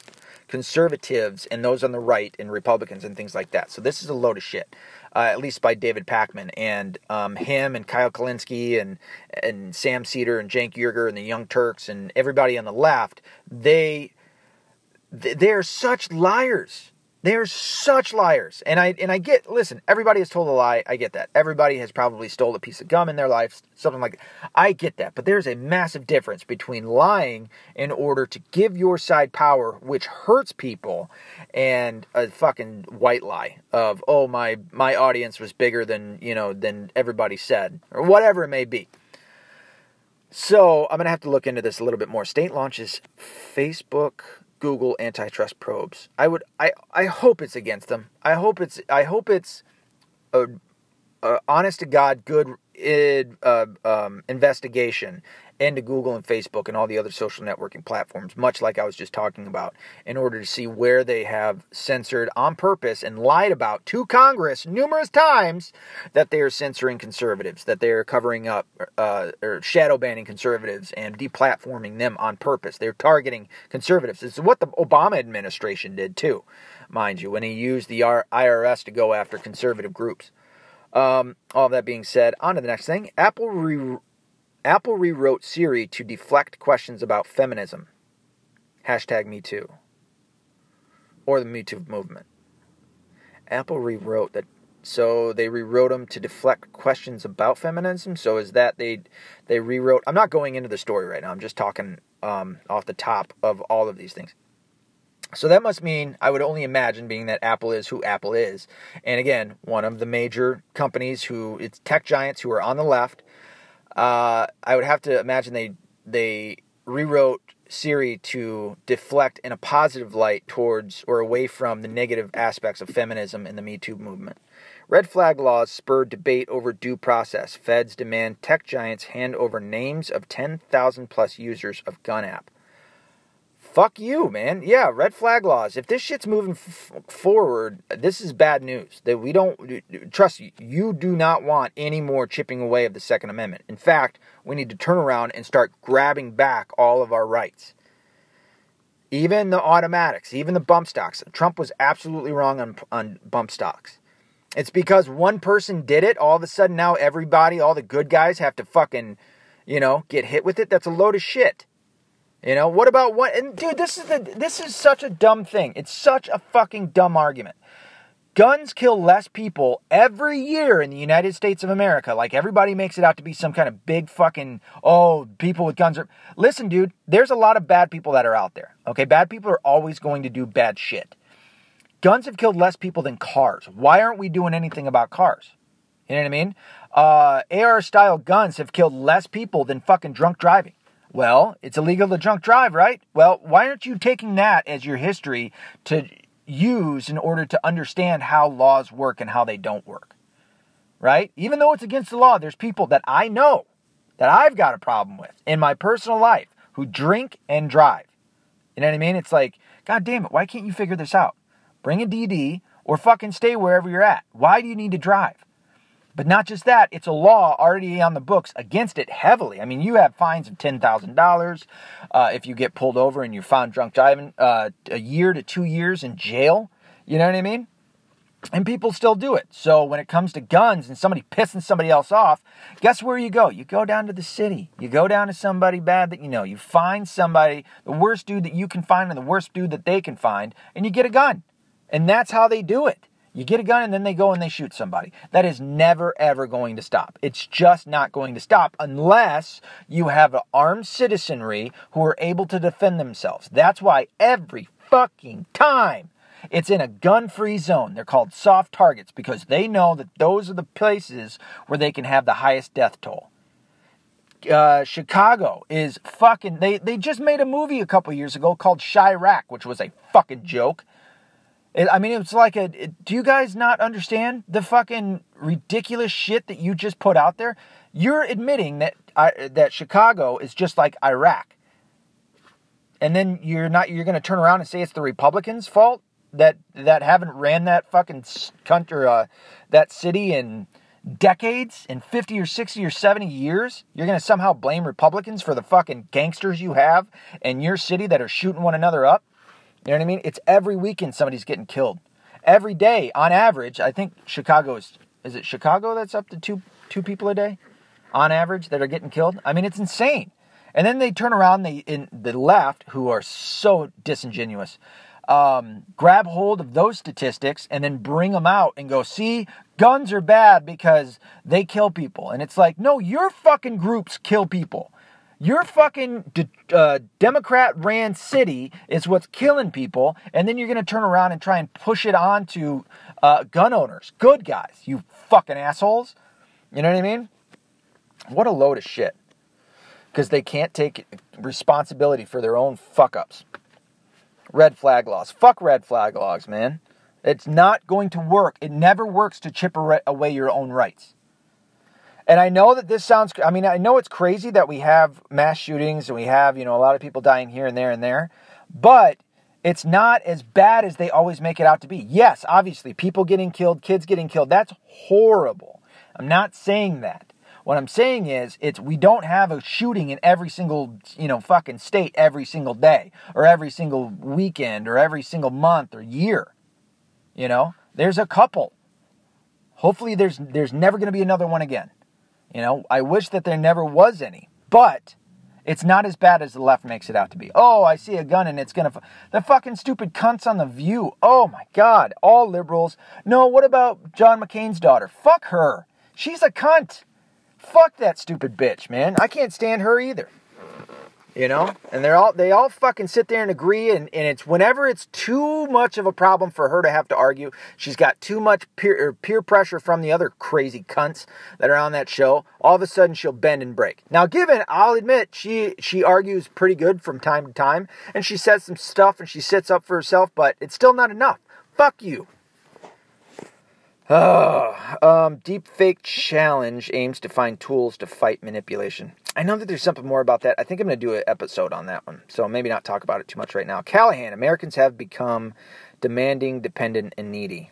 conservatives and those on the right and Republicans and things like that. So this is a load of shit, uh, at least by David Pakman and um, him and Kyle Kulinski and and Sam Seder and Cenk Uygur and the Young Turks and everybody on the left. They they're such liars they're such liars. And I and I get listen, everybody has told a lie. I get that. Everybody has probably stole a piece of gum in their life, something like that. I get that. But there's a massive difference between lying in order to give your side power, which hurts people, and a fucking white lie of, oh my my audience was bigger than, you know, than everybody said. Or whatever it may be. So I'm gonna have to look into this a little bit more. State launches Facebook Google antitrust probes. I would I I hope it's against them. I hope it's I hope it's a, a honest to God good uh, um, investigation into Google and Facebook and all the other social networking platforms, much like I was just talking about, in order to see where they have censored on purpose and lied about to Congress numerous times that they are censoring conservatives, that they are covering up uh, or shadow banning conservatives and deplatforming them on purpose. They're targeting conservatives. Is what the Obama administration did too, mind you, when he used the IRS to go after conservative groups. Um, all that being said, on to the next thing. Apple re- Apple rewrote Siri to deflect questions about feminism. Hashtag Me Too. Or the Me Too movement. Apple rewrote that. So they rewrote them to deflect questions about feminism. So is that they they rewrote? I'm not going into the story right now. I'm just talking um, off the top of all of these things. So that must mean I would only imagine, being that Apple is who Apple is, and again, one of the major companies who it's tech giants who are on the left uh, I would have to imagine they they rewrote Siri to deflect in a positive light towards or away from the negative aspects of feminism in the Me Too movement. Red flag laws spurred debate over due process. Feds demand tech giants hand over names of 10,000 plus users of Gun app fuck you, man. Yeah, red flag laws. If this shit's moving f- forward, this is bad news. That we don't trust you. You do not want any more chipping away of the Second Amendment. In fact, we need to turn around and start grabbing back all of our rights. Even the automatics, even the bump stocks. Trump was absolutely wrong on, on bump stocks. It's because one person did it. All of a sudden, now everybody, all the good guys, have to fucking, you know, get hit with it. That's a load of shit. You know, what about what? And dude, this is the this is such a dumb thing. It's such a fucking dumb argument. Guns kill less people every year in the United States of America. Like everybody makes it out to be some kind of big fucking oh, people with guns are. Listen, dude, there's a lot of bad people that are out there. Okay, bad people are always going to do bad shit. Guns have killed less people than cars. Why aren't we doing anything about cars? You know what I mean? Uh, AR style guns have killed less people than fucking drunk driving. Well, it's illegal to drunk drive, right? Well, why aren't you taking that as your history to use in order to understand how laws work and how they don't work? Right? Even though it's against the law, there's people that I know that I've got a problem with in my personal life who drink and drive. You know what I mean? It's like, God damn it, why can't you figure this out? Bring a DD or fucking stay wherever you're at. Why do you need to drive? But not just that, it's a law already on the books against it heavily. I mean, you have fines of $10,000 uh, if you get pulled over and you're found drunk driving, uh, a year to two years in jail. You know what I mean? And people still do it. So when it comes to guns and somebody pissing somebody else off, guess where you go? You go down to the city. You go down to somebody bad that you know. You find somebody, the worst dude that you can find and the worst dude that they can find, and you get a gun. And that's how they do it. You get a gun and then they go and they shoot somebody. That is never ever going to stop. It's just not going to stop unless you have an armed citizenry who are able to defend themselves. That's why every fucking time it's in a gun free zone. They're called soft targets because they know that those are the places where they can have the highest death toll. Uh, Chicago is fucking. They, they just made a movie a couple years ago called Chi-Raq, which was a fucking joke. I mean, it's like a. Do you guys not understand the fucking ridiculous shit that you just put out there? You're admitting that I, that Chicago is just like Iraq, and then you're not. You're going to turn around and say it's the Republicans' fault that that haven't ran that fucking country, uh, that city in decades, in 50 or 60 or 70 years, you're going to somehow blame Republicans for the fucking gangsters you have in your city that are shooting one another up? You know what I mean? It's every weekend somebody's getting killed. Every day, on average, I think Chicago is, is it Chicago that's up to two, two people a day on average that are getting killed? I mean, it's insane. And then they turn around, they in the left, who are so disingenuous, um, grab hold of those statistics and then bring them out and go, see, guns are bad because they kill people. And it's like, no, your fucking groups kill people. Your fucking uh, Democrat ran city is what's killing people, and then you're going to turn around and try and push it on to uh, gun owners, good guys, you fucking assholes. You know what I mean? What a load of shit because they can't take responsibility for their own fuck ups. Red flag laws. Fuck red flag laws, man. It's not going to work. It never works to chip away your own rights. And I know that this sounds, I mean, I know it's crazy that we have mass shootings and we have, you know, a lot of people dying here and there and there, but it's not as bad as they always make it out to be. Yes, obviously, people getting killed, kids getting killed, that's horrible. I'm not saying that. What I'm saying is, it's we don't have a shooting in every single, you know, fucking state every single day or every single weekend or every single month or year. You know, there's a couple. Hopefully, there's there's never going to be another one again. You know, I wish that there never was any, but it's not as bad as the left makes it out to be. Oh, I see a gun and it's gonna. F-. The fucking stupid cunts on the View. Oh my God, all liberals. No, what about John McCain's daughter? Fuck her. She's a cunt. Fuck that stupid bitch, man. I can't stand her either. You know? And they're all they all fucking sit there and agree and, and it's whenever it's too much of a problem for her to have to argue, she's got too much peer er, peer pressure from the other crazy cunts that are on that show, all of a sudden she'll bend and break. Now given I'll admit she she argues pretty good from time to time and she says some stuff and she sits up for herself, but it's still not enough. Fuck you. Oh, um, Deepfake Challenge aims to find tools to fight manipulation. I know that there's something more about that. I think I'm going to do an episode on that one. So maybe not talk about it too much right now. Callahan, Americans have become demanding, dependent, and needy.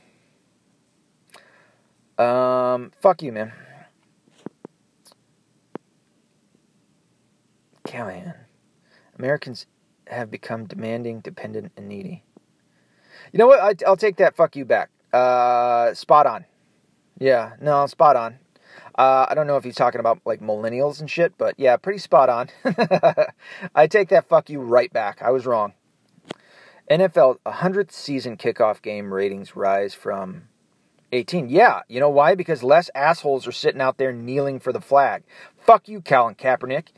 Um, fuck you, man. Callahan. Americans have become demanding, dependent, and needy. You know what? I, will take that fuck you back. Uh, spot on. Yeah, no, spot on. Uh, I don't know if he's talking about like millennials and shit, but yeah, pretty spot on. I take that fuck you right back. I was wrong. NFL 100th season kickoff game ratings rise from 18. Yeah, you know why? Because less assholes are sitting out there kneeling for the flag. Fuck you, Colin Kaepernick.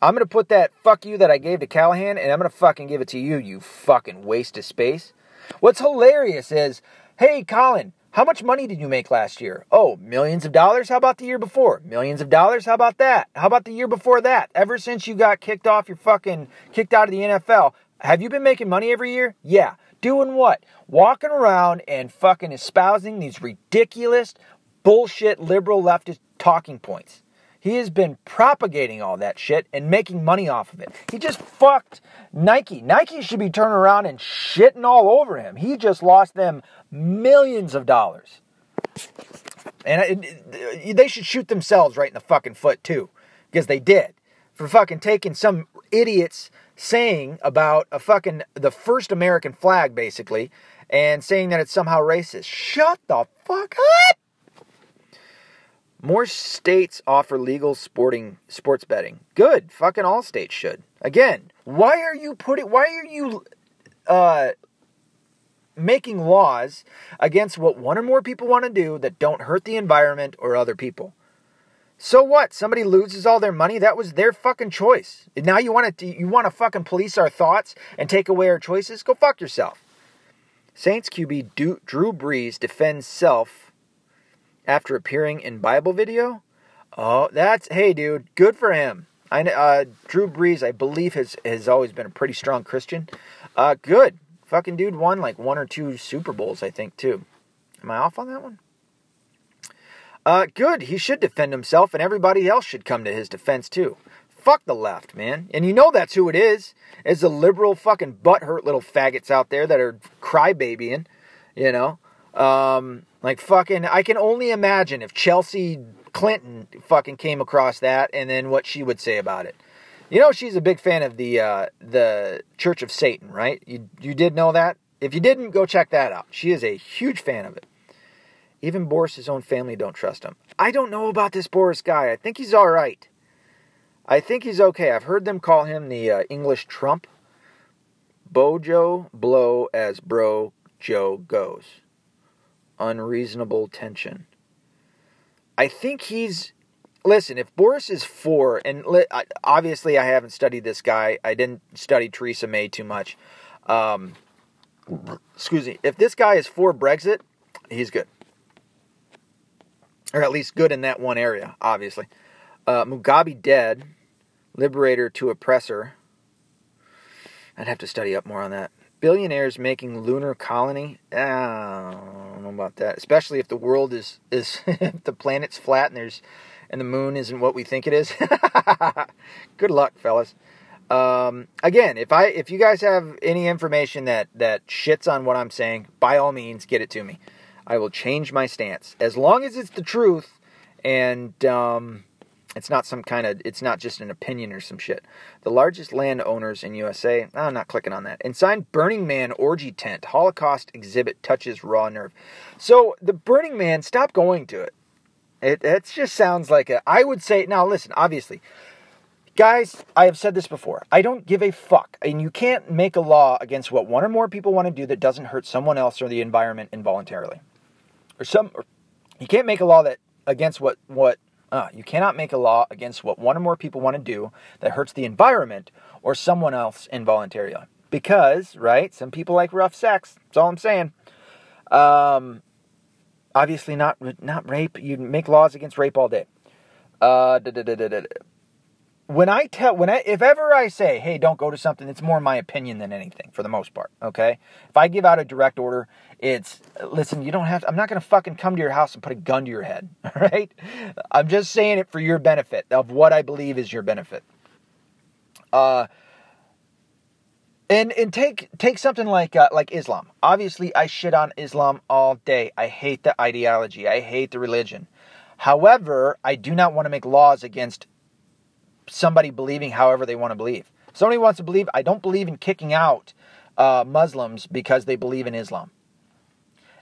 I'm going to put that fuck you that I gave to Callahan and I'm going to fucking give it to you, you fucking waste of space. What's hilarious is Hey, Colin, how much money did you make last year? Oh, millions of dollars? How about the year before? Millions of dollars? How about that? How about the year before that? Ever since you got kicked off your fucking, kicked out of the NFL, have you been making money every year? Yeah. Doing what? Walking around and fucking espousing these ridiculous, bullshit liberal leftist talking points. He has been propagating all that shit and making money off of it. He just fucked Nike. Nike should be turning around and shitting all over him. He just lost them millions of dollars. And uh, it, it, uh, they should shoot themselves right in the fucking foot too, because they did for fucking taking some idiots saying about a fucking the first American flag basically and saying that it's somehow racist. Shut the fuck up. More states offer legal sporting sports betting. Good. Fucking all states should. Again, why are you putting why are you uh making laws against what one or more people want to do that don't hurt the environment or other people? So what? Somebody loses all their money. That was their fucking choice. Now you want to you want to fucking police our thoughts and take away our choices? Go fuck yourself. Saints QB Drew Brees defends self after appearing in Bible video. Oh, that's hey, dude, good for him. I uh, Drew Brees, I believe has has always been a pretty strong Christian. Uh, good, fucking dude won like one or two Super Bowls, I think too. Am I off on that one? Uh, good. He should defend himself, and everybody else should come to his defense too. Fuck the left, man. And you know that's who it is. It's the liberal fucking butthurt little faggots out there that are crybabying, you know? Um, like fucking, I can only imagine if Chelsea Clinton fucking came across that and then what she would say about it. You know she's a big fan of the uh, the Church of Satan, right? You you did know that? If you didn't, go check that out. She is a huge fan of it. Even Boris's own family don't trust him. I don't know about this Boris guy. I think he's all right. I think he's okay. I've heard them call him the uh, English Trump. Bojo blow as bro Joe goes. Unreasonable tension. I think he's listen, if Boris is for, and obviously I haven't studied this guy, I didn't study Theresa May too much. Um, excuse me. If this guy is for Brexit, he's good, or at least good in that one area. Obviously, uh, Mugabe dead, liberator to oppressor. I'd have to study up more on that. Billionaires making lunar colony. I don't know about that. Especially if the world is is the planet's flat and there's and the moon isn't what we think it is. Good luck, fellas. Um, again, if I if you guys have any information that that shits on what I'm saying, by all means, get it to me. I will change my stance as long as it's the truth and um, it's not some kind of it's not just an opinion or some shit. The largest landowners in USA. Oh, I'm not clicking on that. Inside Burning Man orgy tent, Holocaust exhibit touches raw nerve. So the Burning Man, stop going to it. It it just sounds like a. I would say now. Listen, obviously, guys, I have said this before. I don't give a fuck, and you can't make a law against what one or more people want to do that doesn't hurt someone else or the environment involuntarily, or some. Or, you can't make a law that against what what. Uh, you cannot make a law against what one or more people want to do that hurts the environment or someone else involuntarily. Because, right, some people like rough sex. That's all I'm saying. Um, obviously not not rape. You make laws against rape all day. Uh, when I tell when I if ever I say, "Hey, don't go to something," it's more my opinion than anything for the most part. Okay, if I give out a direct order, it's listen. You don't have. To, I'm not going to fucking come to your house and put a gun to your head. All right, I'm just saying it for your benefit of what I believe is your benefit. Uh, and and take take something like uh, like Islam. Obviously, I shit on Islam all day. I hate the ideology. I hate the religion. However, I do not want to make laws against somebody believing however they want to believe. somebody wants to believe. I don't believe in kicking out uh, Muslims because they believe in Islam.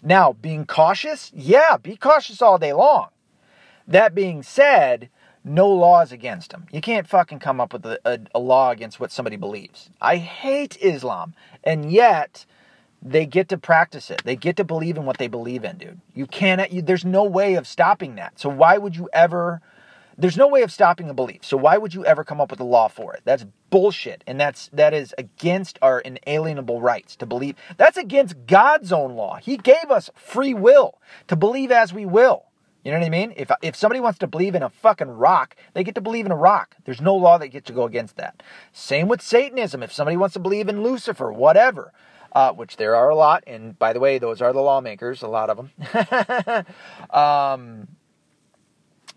Now, being cautious, yeah, be cautious all day long. That being said, no laws against them. You can't fucking come up with a, a, a, law against what somebody believes. I hate Islam, and yet they get to practice it. They get to believe in what they believe in, dude. You cannot. You, there's no way of stopping that. So why would you ever? There's no way of stopping a belief. So why would you ever come up with a law for it? That's bullshit, and that's that is against our inalienable rights to believe. That's against God's own law. He gave us free will to believe as we will. You know what I mean? If if somebody wants to believe in a fucking rock, they get to believe in a rock. There's no law that gets to go against that. Same with Satanism. If somebody wants to believe in Lucifer, whatever, uh, which there are a lot, and by the way, those are the lawmakers, a lot of them. um,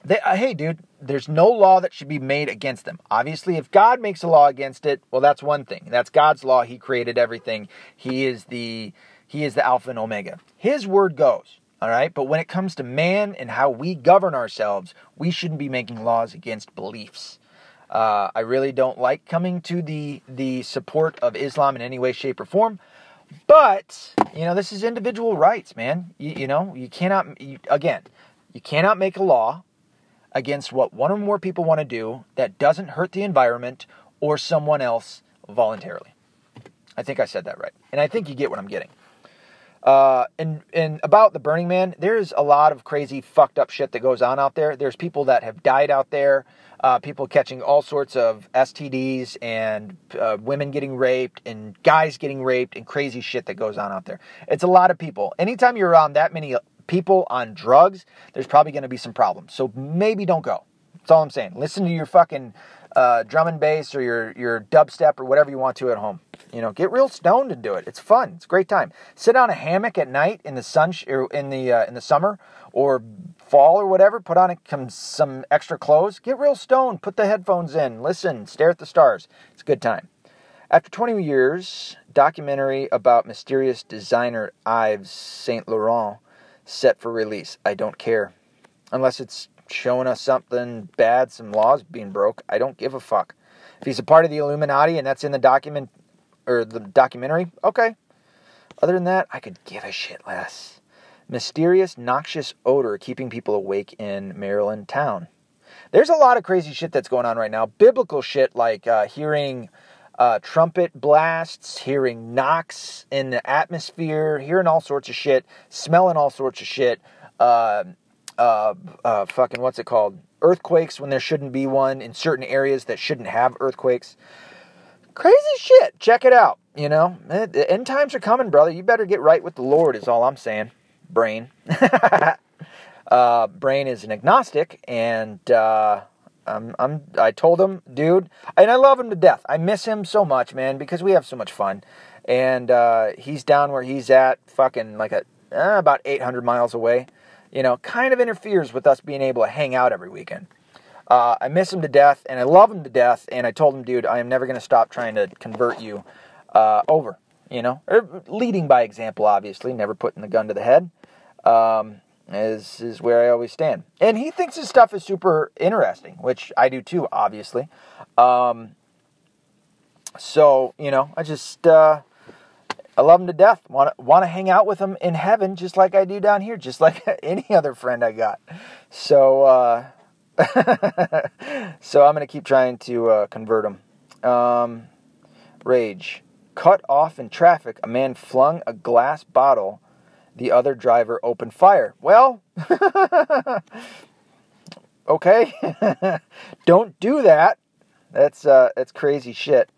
they, uh, hey, dude, there's no law that should be made against them. Obviously, if God makes a law against it, well, that's one thing. That's God's law. He created everything. He is the He is the Alpha and Omega. His word goes. All right. But when it comes to man and how we govern ourselves, we shouldn't be making laws against beliefs. Uh, I really don't like coming to the the support of Islam in any way, shape, or form. But you know, this is individual rights, man. You, you know, you cannot. You, again, you cannot make a law against what one or more people want to do that doesn't hurt the environment or someone else voluntarily. I think I said that right, and I think you get what I'm getting. Uh, and and about the Burning Man, there's a lot of crazy, fucked up shit that goes on out there. There's people that have died out there, uh, people catching all sorts of STDs, and uh, women getting raped, and guys getting raped, and crazy shit that goes on out there. It's a lot of people. Anytime you're around that many people on drugs, there's probably going to be some problems. So maybe don't go. That's all I'm saying. Listen to your fucking uh, drum and bass or your your dubstep or whatever you want to at home. You know, get real stoned and do it. It's fun. It's a great time. Sit on a hammock at night in the sun sh- or in the uh, in the summer or fall or whatever. Put on a, some extra clothes. Get real stoned. Put the headphones in. Listen. Stare at the stars. It's a good time. After 20 years, documentary about mysterious designer Yves Saint Laurent set for release. I don't care. Unless it's showing us something bad, some laws being broke. I don't give a fuck. If he's a part of the Illuminati and that's in the document or the documentary, okay. Other than that, I could give a shit less. Mysterious, noxious odor keeping people awake in Maryland town. There's a lot of crazy shit that's going on right now. Biblical shit like uh, hearing uh, trumpet blasts, hearing knocks in the atmosphere, hearing all sorts of shit, smelling all sorts of shit. Uh, uh, uh, fucking what's it called? Earthquakes when there shouldn't be one in certain areas that shouldn't have earthquakes. Crazy shit. Check it out. You know, eh, the end times are coming, brother. You better get right with the Lord, is all I'm saying. Brain. uh, Brain is an agnostic, and uh, I'm, I'm, I told him, dude, and I love him to death. I miss him so much, man, because we have so much fun. And uh, he's down where he's at, fucking like a, uh, about 800 miles away you know, kind of interferes with us being able to hang out every weekend. Uh, I miss him to death, and I love him to death. And I told him, dude, I am never going to stop trying to convert you uh, over. You know, or leading by example, obviously, never putting the gun to the head. Um, is is where I always stand. And he thinks his stuff is super interesting, which I do too, obviously. Um, so you know, I just uh, I love him to death. Want to want to hang out with him in heaven, just like I do down here, just like any other friend I got. So, uh, so I'm gonna keep trying to uh, convert him. Um, rage. Cut off in traffic, a man flung a glass bottle. The other driver opened fire. Well, okay, don't do that. That's uh, that's crazy shit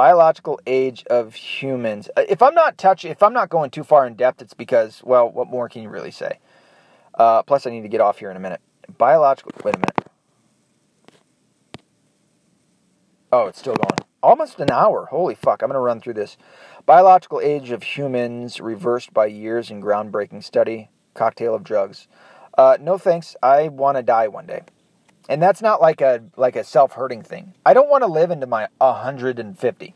biological age of humans. Uh, if I'm not touching, if I'm not going too far in depth, it's because, well, what more can you really say? Uh, plus, I need to get off here in a minute. Biological. Wait a minute. Oh, it's still going. Almost an hour. Holy fuck! I'm gonna run through this. Biological age of humans reversed by years in groundbreaking study. Cocktail of drugs. Uh, no thanks. I want to die one day and that's not like a like a self-hurting thing. I don't want to live into my 150.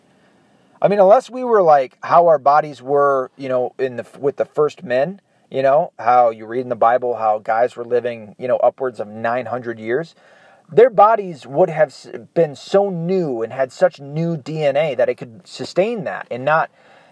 I mean, unless we were like how our bodies were, you know, in the with the first men, you know, how you read in the Bible how guys were living, you know, upwards of 900 years. Their bodies would have been so new and had such new DNA that it could sustain that and not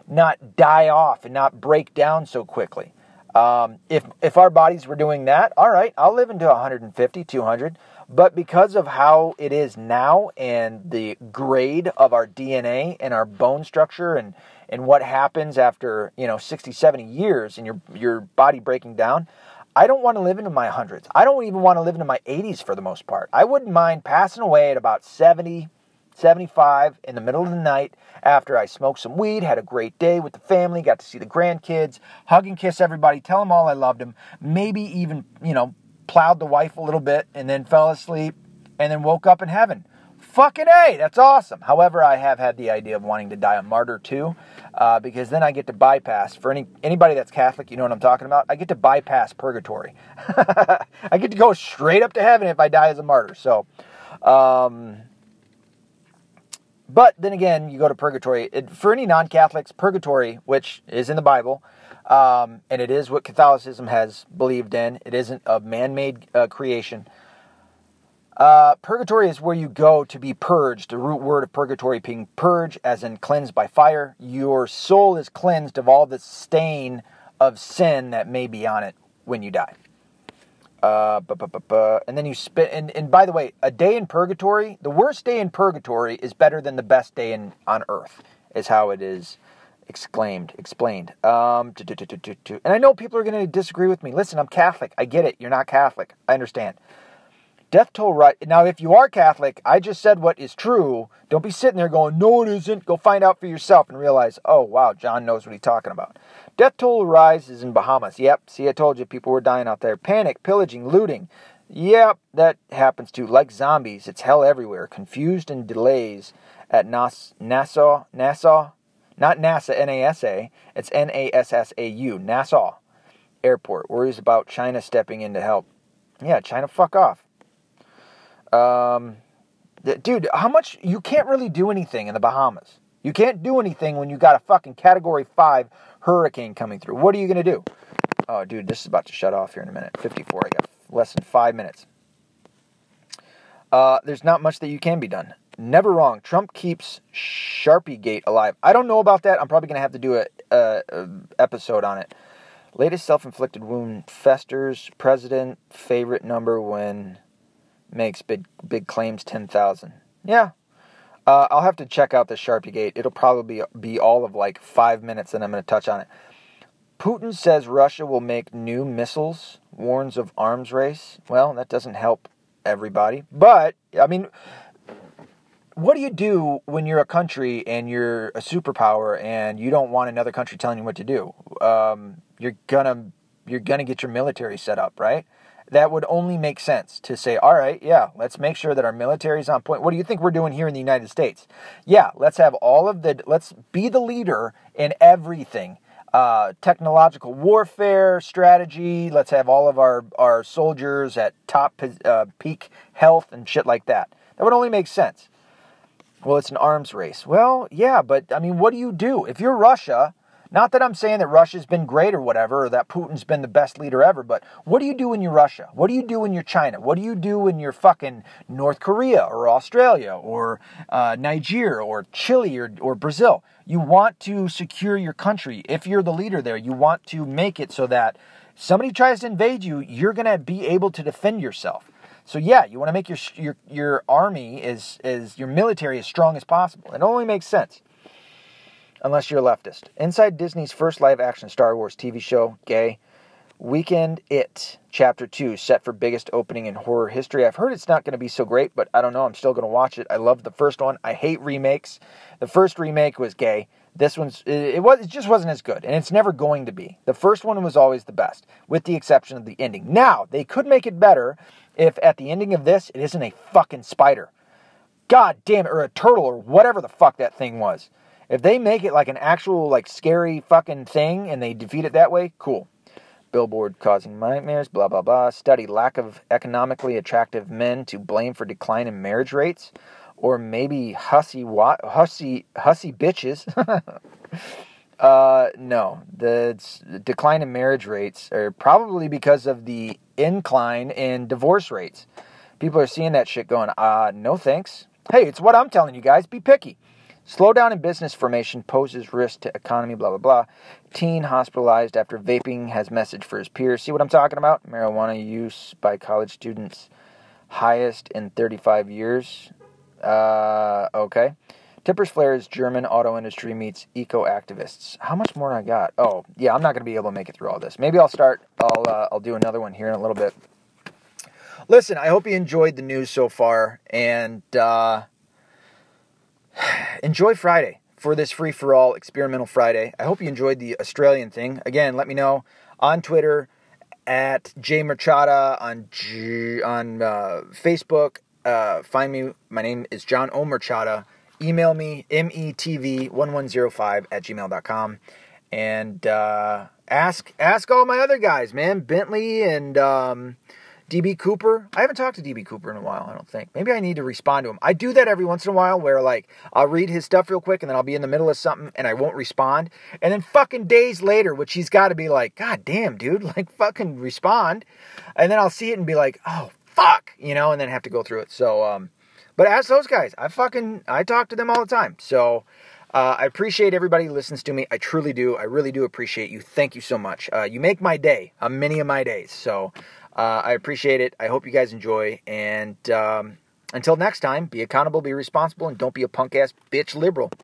not die off and not break down so quickly. Um, if if our bodies were doing that, all right, I'll live into 150, 200. But because of how it is now and the grade of our DNA and our bone structure and, and what happens after, you know, 60, 70 years and your, your body breaking down, I don't want to live into my hundreds. I don't even want to live into my 80s for the most part. I wouldn't mind passing away at about 70, 75 in the middle of the night after I smoked some weed, had a great day with the family, got to see the grandkids, hug and kiss everybody, tell them all I loved them, maybe even, you know, plowed the wife a little bit and then fell asleep and then woke up in heaven. Fucking A, that's awesome. However, I have had the idea of wanting to die a martyr too, uh, because then I get to bypass, for any anybody that's Catholic, you know what I'm talking about, I get to bypass purgatory. I get to go straight up to heaven if I die as a martyr. So, um, but then again, you go to purgatory. It, for any non Catholics, purgatory, which is in the Bible, um, and it is what Catholicism has believed in. It isn't a man made uh, creation. Uh, purgatory is where you go to be purged. The root word of purgatory being purge, as in cleansed by fire. Your soul is cleansed of all the stain of sin that may be on it when you die. Uh, and then you spit. And, and by the way, a day in purgatory, the worst day in purgatory is better than the best day in, on earth, is how it is exclaimed, explained. Um, and I know people are going to disagree with me. Listen, I'm Catholic. I get it. You're not Catholic. I understand. Death toll right now. If you are Catholic, I just said what is true. Don't be sitting there going, "No, it isn't." Go find out for yourself and realize, oh wow, John knows what he's talking about. Death toll rises in Bahamas. Yep. See, I told you, people were dying out there. Panic, pillaging, looting. Yep, that happens too. Like zombies, it's hell everywhere. Confused and delays at Nas- Nassau, Nassau, not NASA, NASA. It's N A S S A U, Nassau Airport. Worries about China stepping in to help. Yeah, China, fuck off. Um, dude, how much you can't really do anything in the Bahamas. You can't do anything when you got a fucking Category Five hurricane coming through. What are you gonna do? Oh, dude, this is about to shut off here in a minute. 54. I got less than five minutes. Uh, there's not much that you can be done. Never wrong. Trump keeps Sharpie Gate alive. I don't know about that. I'm probably going to have to do a, a, a, episode on it. Latest self-inflicted wound festers. President favorite number when makes big big claims. Ten thousand. Yeah. Uh, I'll have to check out the Sharpie Gate. It'll probably be all of like five minutes, and I'm going to touch on it. Putin says Russia will make new missiles. Warns of arms race. Well, that doesn't help everybody. But I mean what do you do when you're a country and you're a superpower and you don't want another country telling you what to do? Um, you're gonna you're gonna get your military set up, right? That would only make sense to say, all right, yeah, let's make sure that our military is on point. What do you think we're doing here in the United States? Yeah, let's have all of the let's be the leader in everything. Uh, technological warfare strategy. Let's have all of our, our soldiers at top uh, peak health and shit like that. That would only make sense well, it's an arms race. Well, yeah, but I mean, what do you do? If you're Russia, not that I'm saying that Russia's been great or whatever, or that Putin's been the best leader ever, but what do you do when you're Russia? What do you do when you're China? What do you do when you're fucking North Korea or Australia or uh, Nigeria or Chile or, or Brazil? You want to secure your country. If you're the leader there, you want to make it so that somebody tries to invade you, you're going to be able to defend yourself. So yeah, you want to make your your your army is is your military as strong as possible. It only makes sense. Unless you're a leftist. Inside Disney's first live action Star Wars TV show, Gay, Weekend It, Chapter 2, set for biggest opening in horror history. I've heard it's not going to be so great, but I don't know. I'm still going to watch it. I love the first one. I hate remakes. The first remake was gay. This one's it was it just wasn't as good, and it's never going to be. The first one was always the best, with the exception of the ending. Now they could make it better if at the ending of this it isn't a fucking spider. God damn it, or a turtle or whatever the fuck that thing was. If they make it like an actual like scary fucking thing and they defeat it that way, cool. Billboard causing nightmares, blah blah blah. Study lack of economically attractive men to blame for decline in marriage rates or maybe hussy hussy hussy bitches. uh, no, the decline in marriage rates are probably because of the incline in divorce rates. People are seeing that shit going, uh, no thanks. Hey, it's what I'm telling you guys. Be picky. Slowdown in business formation poses risk to economy, blah, blah, blah. Teen hospitalized after vaping has message for his peers. See what I'm talking about? Marijuana use by college students highest in 35 years. Uh, okay. Tippers Flares German auto industry meets eco activists. How much more I got? Oh, yeah, I'm not going to be able to make it through all this. Maybe I'll start. I'll uh, I'll do another one here in a little bit. Listen, I hope you enjoyed the news so far, and uh, enjoy Friday for this free for all experimental Friday. I hope you enjoyed the Australian thing. Again, let me know on Twitter at J Murchada on G, on uh, Facebook uh, find me. My name is John Omerchada. Email me, metv1105 at gmail.com. And uh, ask ask all my other guys, man. Bentley and um, DB Cooper. I haven't talked to DB Cooper in a while, I don't think. Maybe I need to respond to him. I do that every once in a while where, like, I'll read his stuff real quick and then I'll be in the middle of something and I won't respond. And then fucking days later, which he's got to be like, God damn, dude, like, fucking respond. And then I'll see it and be like, oh, fuck, you know, and then have to go through it. So, um, but ask those guys. I fucking I talk to them all the time. So uh, I appreciate everybody who listens to me. I truly do. I really do appreciate you. Thank you so much. Uh, you make my day, uh, many of my days. So uh, I appreciate it. I hope you guys enjoy. And um, until next time, be accountable, be responsible, and don't be a punk ass bitch liberal.